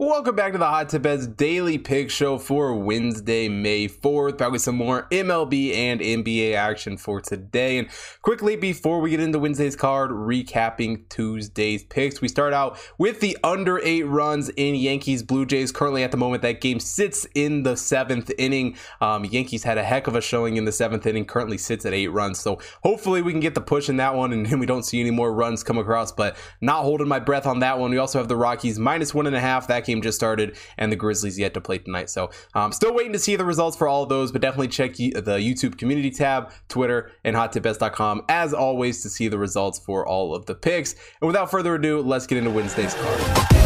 Welcome back to the Hot Tip daily pick show for Wednesday, May 4th. Back with some more MLB and NBA action for today. And quickly, before we get into Wednesday's card, recapping Tuesday's picks. We start out with the under eight runs in Yankees Blue Jays. Currently, at the moment, that game sits in the seventh inning. Um, Yankees had a heck of a showing in the seventh inning, currently sits at eight runs. So hopefully, we can get the push in that one and we don't see any more runs come across, but not holding my breath on that one. We also have the Rockies minus one and a half. That just started, and the Grizzlies yet to play tonight. So um, still waiting to see the results for all of those, but definitely check the YouTube community tab, Twitter, and hottipbets.com as always to see the results for all of the picks. And without further ado, let's get into Wednesday's card.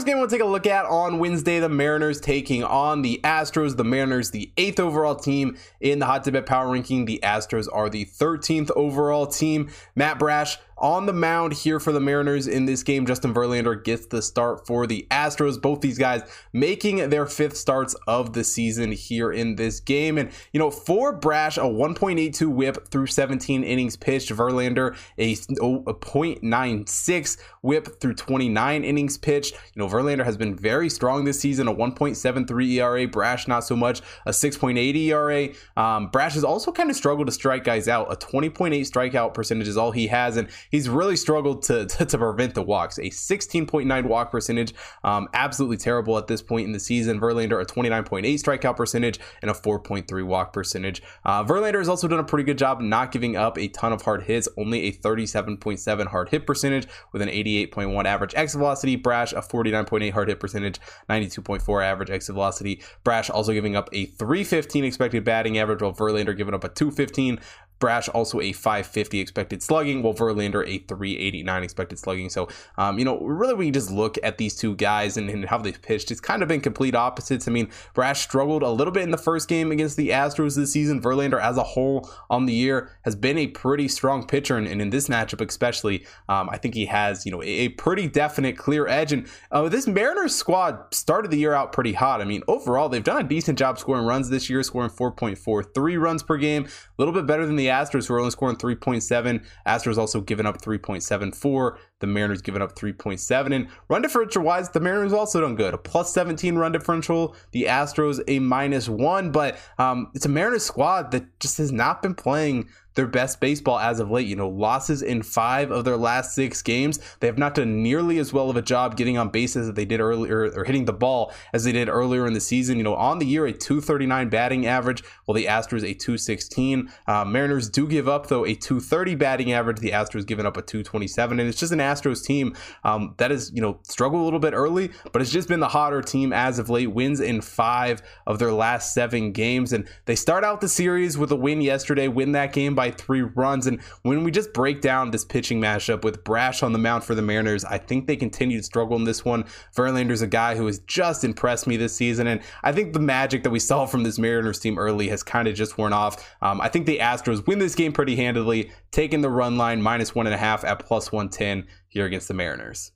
first game we'll take a look at on Wednesday, the Mariners taking on the Astros. The Mariners, the eighth overall team in the Hot Tip Power Ranking. The Astros are the 13th overall team. Matt Brash on the mound here for the Mariners in this game. Justin Verlander gets the start for the Astros. Both these guys making their fifth starts of the season here in this game. And, you know, for Brash, a 1.82 whip through 17 innings pitched. Verlander, a, a 0.96 whip through 29 innings pitched. You know, Verlander has been very strong this season, a 1.73 ERA. Brash, not so much, a 6.8 ERA. Um, Brash has also kind of struggled to strike guys out. A 20.8 strikeout percentage is all he has. And he's really struggled to, to, to prevent the walks. A 16.9 walk percentage, um, absolutely terrible at this point in the season. Verlander a 29.8 strikeout percentage and a 4.3 walk percentage. Uh, Verlander has also done a pretty good job not giving up a ton of hard hits, only a 37.7 hard hit percentage with an 88.1 average exit velocity. Brash a 49.8 hard hit percentage, 92.4 average exit velocity. Brash also giving up a 315 expected batting average, while Verlander giving up a 215. Brash also a 550 expected slugging, while Verlander a 389 expected slugging. So, um, you know, really when you just look at these two guys and, and how they've pitched, it's kind of been complete opposites. I mean, Brash struggled a little bit in the first game against the Astros this season. Verlander, as a whole on the year, has been a pretty strong pitcher, and, and in this matchup especially, um, I think he has, you know, a, a pretty definite clear edge. And uh, this Mariners squad started the year out pretty hot. I mean, overall, they've done a decent job scoring runs this year, scoring 4.43 runs per game, a little bit better than the Astros, who are only scoring 3.7. Astros also given up 3.74. The Mariners given up 3.7. And run differential wise, the Mariners also done good. A plus 17 run differential. The Astros a minus one. But um, it's a Mariners squad that just has not been playing their best baseball as of late. You know, losses in five of their last six games. They have not done nearly as well of a job getting on bases as they did earlier or hitting the ball as they did earlier in the season. You know, on the year, a 239 batting average, while the Astros a 216. Uh, Mariners do give up, though, a 230 batting average. The Astros giving up a 227. And it's just an Astros team um, that has, you know, struggled a little bit early, but it's just been the hotter team as of late. Wins in five of their last seven games. And they start out the series with a win yesterday, win that game by three runs. And when we just break down this pitching matchup with Brash on the mound for the Mariners, I think they continue to struggle in this one. Verlander's a guy who has just impressed me this season. And I think the magic that we saw from this Mariners team early has kind of just worn off. Um, I think the Astros win this game pretty handily, taking the run line minus one and a half at plus 110 here against the Mariners.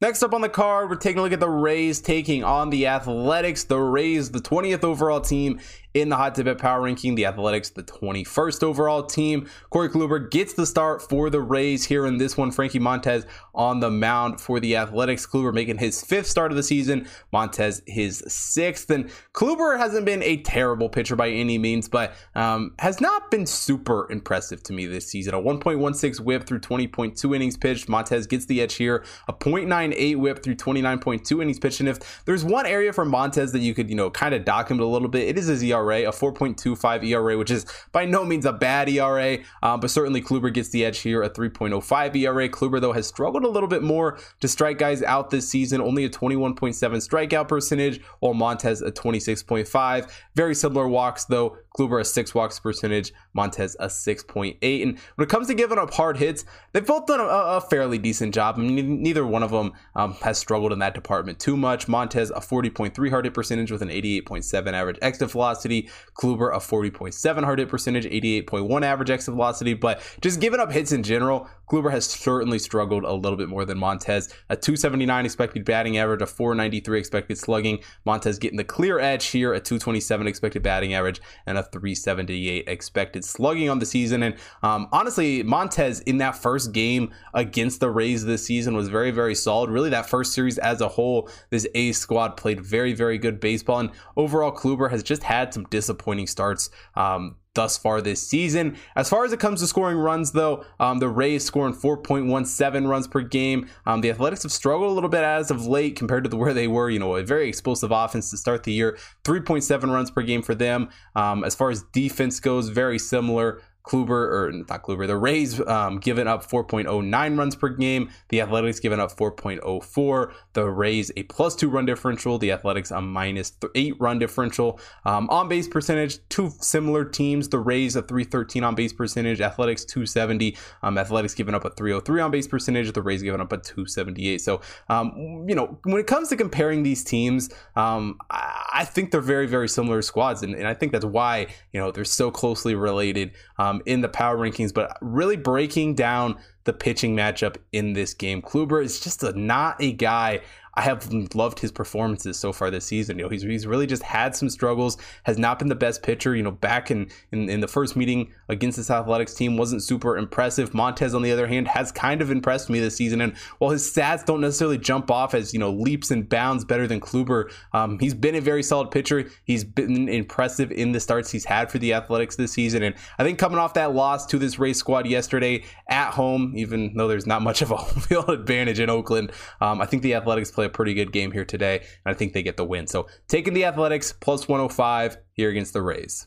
Next up on the card, we're taking a look at the Rays taking on the Athletics. The Rays, the 20th overall team in the Hot Tip Power Ranking. The Athletics, the 21st overall team. Corey Kluber gets the start for the Rays here in this one. Frankie Montas on the mound for the Athletics. Kluber making his fifth start of the season. Montas his sixth. And Kluber hasn't been a terrible pitcher by any means, but um, has not been super impressive to me this season. A 1.16 whip through 20.2 innings pitched. Montas gets the edge here. A 0.98 whip through 29.2 innings pitched. And if there's one area for Montas that you could, you know, kind of dock him a little bit, it is his ERA. ERA, a 4.25 ERA, which is by no means a bad ERA, um, but certainly Kluber gets the edge here, a 3.05 ERA. Kluber, though, has struggled a little bit more to strike guys out this season, only a 21.7 strikeout percentage, while Montas a 26.5. Very similar walks, though. Kluber a six walks percentage, Montas a 6.8. And when it comes to giving up hard hits, they've both done a, a fairly decent job. I mean, neither one of them um, has struggled in that department too much. Montas a 40.3 hard hit percentage with an 88.7 average exit velocity. Kluber a 40.7 hard hit percentage, 88.1 average exit velocity. But just giving up hits in general, Kluber has certainly struggled a little bit more than Montas. A 279 expected batting average, a 493 expected slugging. Montas getting the clear edge here, a 227 expected batting average, and a 378 expected slugging on the season. And um, honestly, Montas in that first game against the Rays this season was very, very solid. Really, that first series as a whole, this A squad played very, very good baseball. And overall, Kluber has just had some disappointing starts. Um, thus far this season. As far as it comes to scoring runs, though, um, the Rays scoring 4.17 runs per game. Um, the Athletics have struggled a little bit as of late compared to the, where they were. You know, a very explosive offense to start the year. 3.7 runs per game for them. Um, as far as defense goes, very similar. Kluber, or not Kluber, the Rays um, giving up 4.09 runs per game. The Athletics given up 4.04. The Rays a plus two run differential. The Athletics a eight run differential. Um, on base percentage, two similar teams. The Rays a 313 on base percentage. Athletics 270. Um, Athletics given up a 303 on base percentage. The Rays given up a 278. So, um, you know, when it comes to comparing these teams, um, I, I think they're very, very similar squads. And, and, I think that's why, you know, they're so closely related. Um, in the power rankings, but really breaking down the pitching matchup in this game. Kluber is just a, not a guy I have loved his performances so far this season. You know, he's, he's really just had some struggles, has not been the best pitcher. You know, back in, in, in the first meeting against this athletics team wasn't super impressive. Montas, on the other hand, has kind of impressed me this season. And while his stats don't necessarily jump off as, you know, leaps and bounds better than Kluber, um, he's been a very solid pitcher. He's been impressive in the starts he's had for the athletics this season. And I think coming off that loss to this Rays squad yesterday at home, even though there's not much of a home field advantage in Oakland, um, I think the athletics play play a pretty good game here today, and I think they get the win. So taking the Athletics plus 105 here against the Rays.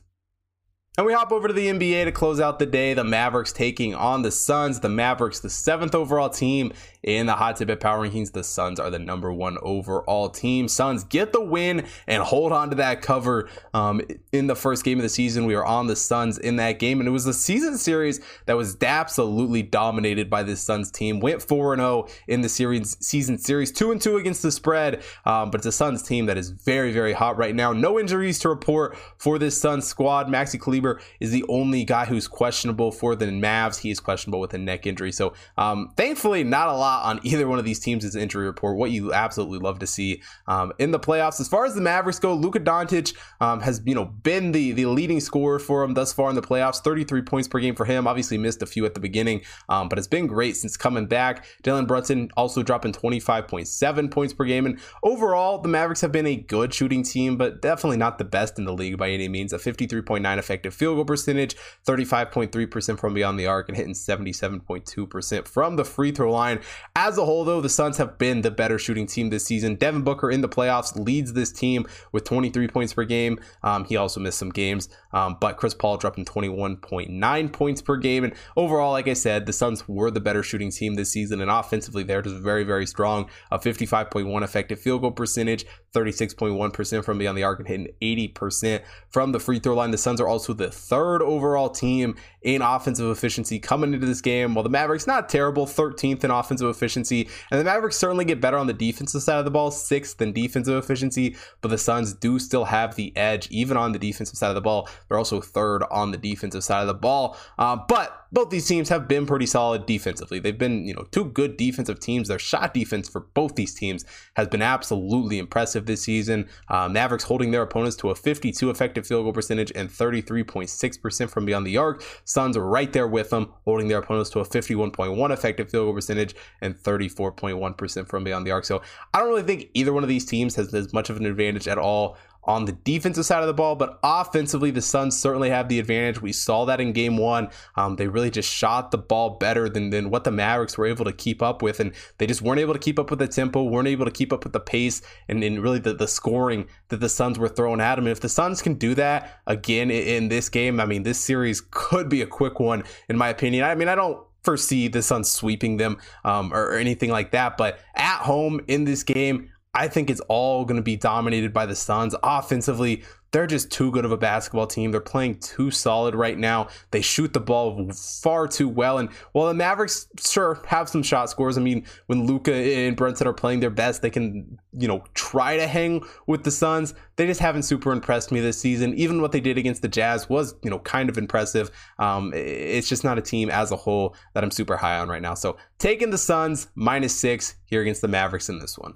And we hop over to the NBA to close out the day. The Mavericks taking on the Suns. The Mavericks, the seventh overall team in the Hot Tip Power Rankings. The Suns are the number one overall team. Suns get the win and hold on to that cover um, in the first game of the season. We are on the Suns in that game, and it was a season series that was absolutely dominated by this Suns team. Went 4 0 in the series season series, 2 and 2 against the spread. Um, but it's a Suns team that is very, very hot right now. No injuries to report for this Suns squad. Maxi Kleber is the only guy who's questionable for the Mavs. He is questionable with a neck injury. So, um, thankfully, not a lot on either one of these teams' is injury report. What you absolutely love to see um, in the playoffs. As far as the Mavericks go, Luka Doncic um, has you know been the the leading scorer for him thus far in the playoffs. 33 points per game for him. Obviously missed a few at the beginning, um, but it's been great since coming back. Jalen Brunson also dropping 25.7 points per game. And overall, the Mavericks have been a good shooting team, but definitely not the best in the league by any means. A 53.9 effective field goal percentage, 35.3% from beyond the arc, and hitting 77.2% from the free throw line. As a whole, though, the Suns have been the better shooting team this season. Devin Booker in the playoffs leads this team with 23 points per game. Um, he also missed some games, um, but Chris Paul dropping 21.9 points per game. And overall, like I said, the Suns were the better shooting team this season, and offensively, they're just very, very strong. A 55.1 effective field goal percentage, 36.1% from beyond the arc, and hitting 80% from the free throw line. The Suns are also the third overall team in offensive efficiency coming into this game. While the Mavericks not terrible, 13th in offensive efficiency, and the Mavericks certainly get better on the defensive side of the ball, sixth in defensive efficiency. But the Suns do still have the edge, even on the defensive side of the ball. They're also third on the defensive side of the ball. Uh, but both these teams have been pretty solid defensively. They've been, you know, two good defensive teams. Their shot defense for both these teams has been absolutely impressive this season. Uh, Mavericks holding their opponents to a 52 effective field goal percentage and 33.6% from beyond the arc. Suns are right there with them, holding their opponents to a 51.1 effective field goal percentage and 34.1% from beyond the arc. So I don't really think either one of these teams has as much of an advantage at all on the defensive side of the ball, but offensively, the Suns certainly have the advantage. We saw that in game one. Um, they really just shot the ball better than, than what the Mavericks were able to keep up with, and they just weren't able to keep up with the tempo, weren't able to keep up with the pace, and, and really the, the scoring that the Suns were throwing at them. And if the Suns can do that again in, in this game, I mean, this series could be a quick one, in my opinion. I mean, I don't foresee the Suns sweeping them um, or, or anything like that, but at home in this game, I think it's all going to be dominated by the Suns. Offensively, they're just too good of a basketball team. They're playing too solid right now. They shoot the ball far too well. And while the Mavericks sure have some shot scores, I mean, when Luka and Brunson are playing their best, they can, you know, try to hang with the Suns. They just haven't super impressed me this season. Even what they did against the Jazz was, you know, kind of impressive. Um, it's just not a team as a whole that I'm super high on right now. So taking the Suns minus six here against the Mavericks in this one.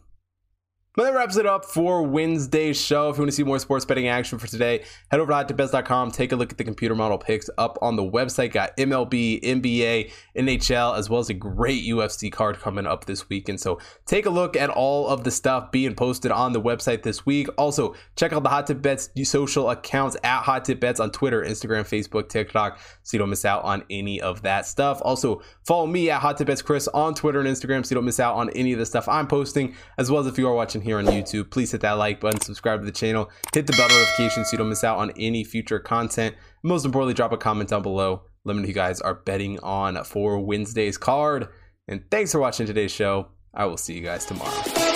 That wraps it up for Wednesday's show. If you want to see more sports betting action for today, head over to hottipbets.com. Take a look at the computer model picks up on the website. Got MLB, NBA, NHL, as well as a great UFC card coming up this weekend. So take a look at all of the stuff being posted on the website this week. Also, check out the Hot Tip Bets social accounts at Hot Tip Bets on Twitter, Instagram, Facebook, TikTok, so you don't miss out on any of that stuff. Also, follow me at Hot Tip Bets Chris on Twitter and Instagram so you don't miss out on any of the stuff I'm posting, as well as if you are watching watching here on YouTube, please hit that like button, subscribe to the channel, hit the bell notification so you don't miss out on any future content. Most importantly, drop a comment down below. Let me know you guys are betting on for Wednesday's card. And thanks for watching today's show. I will see you guys tomorrow.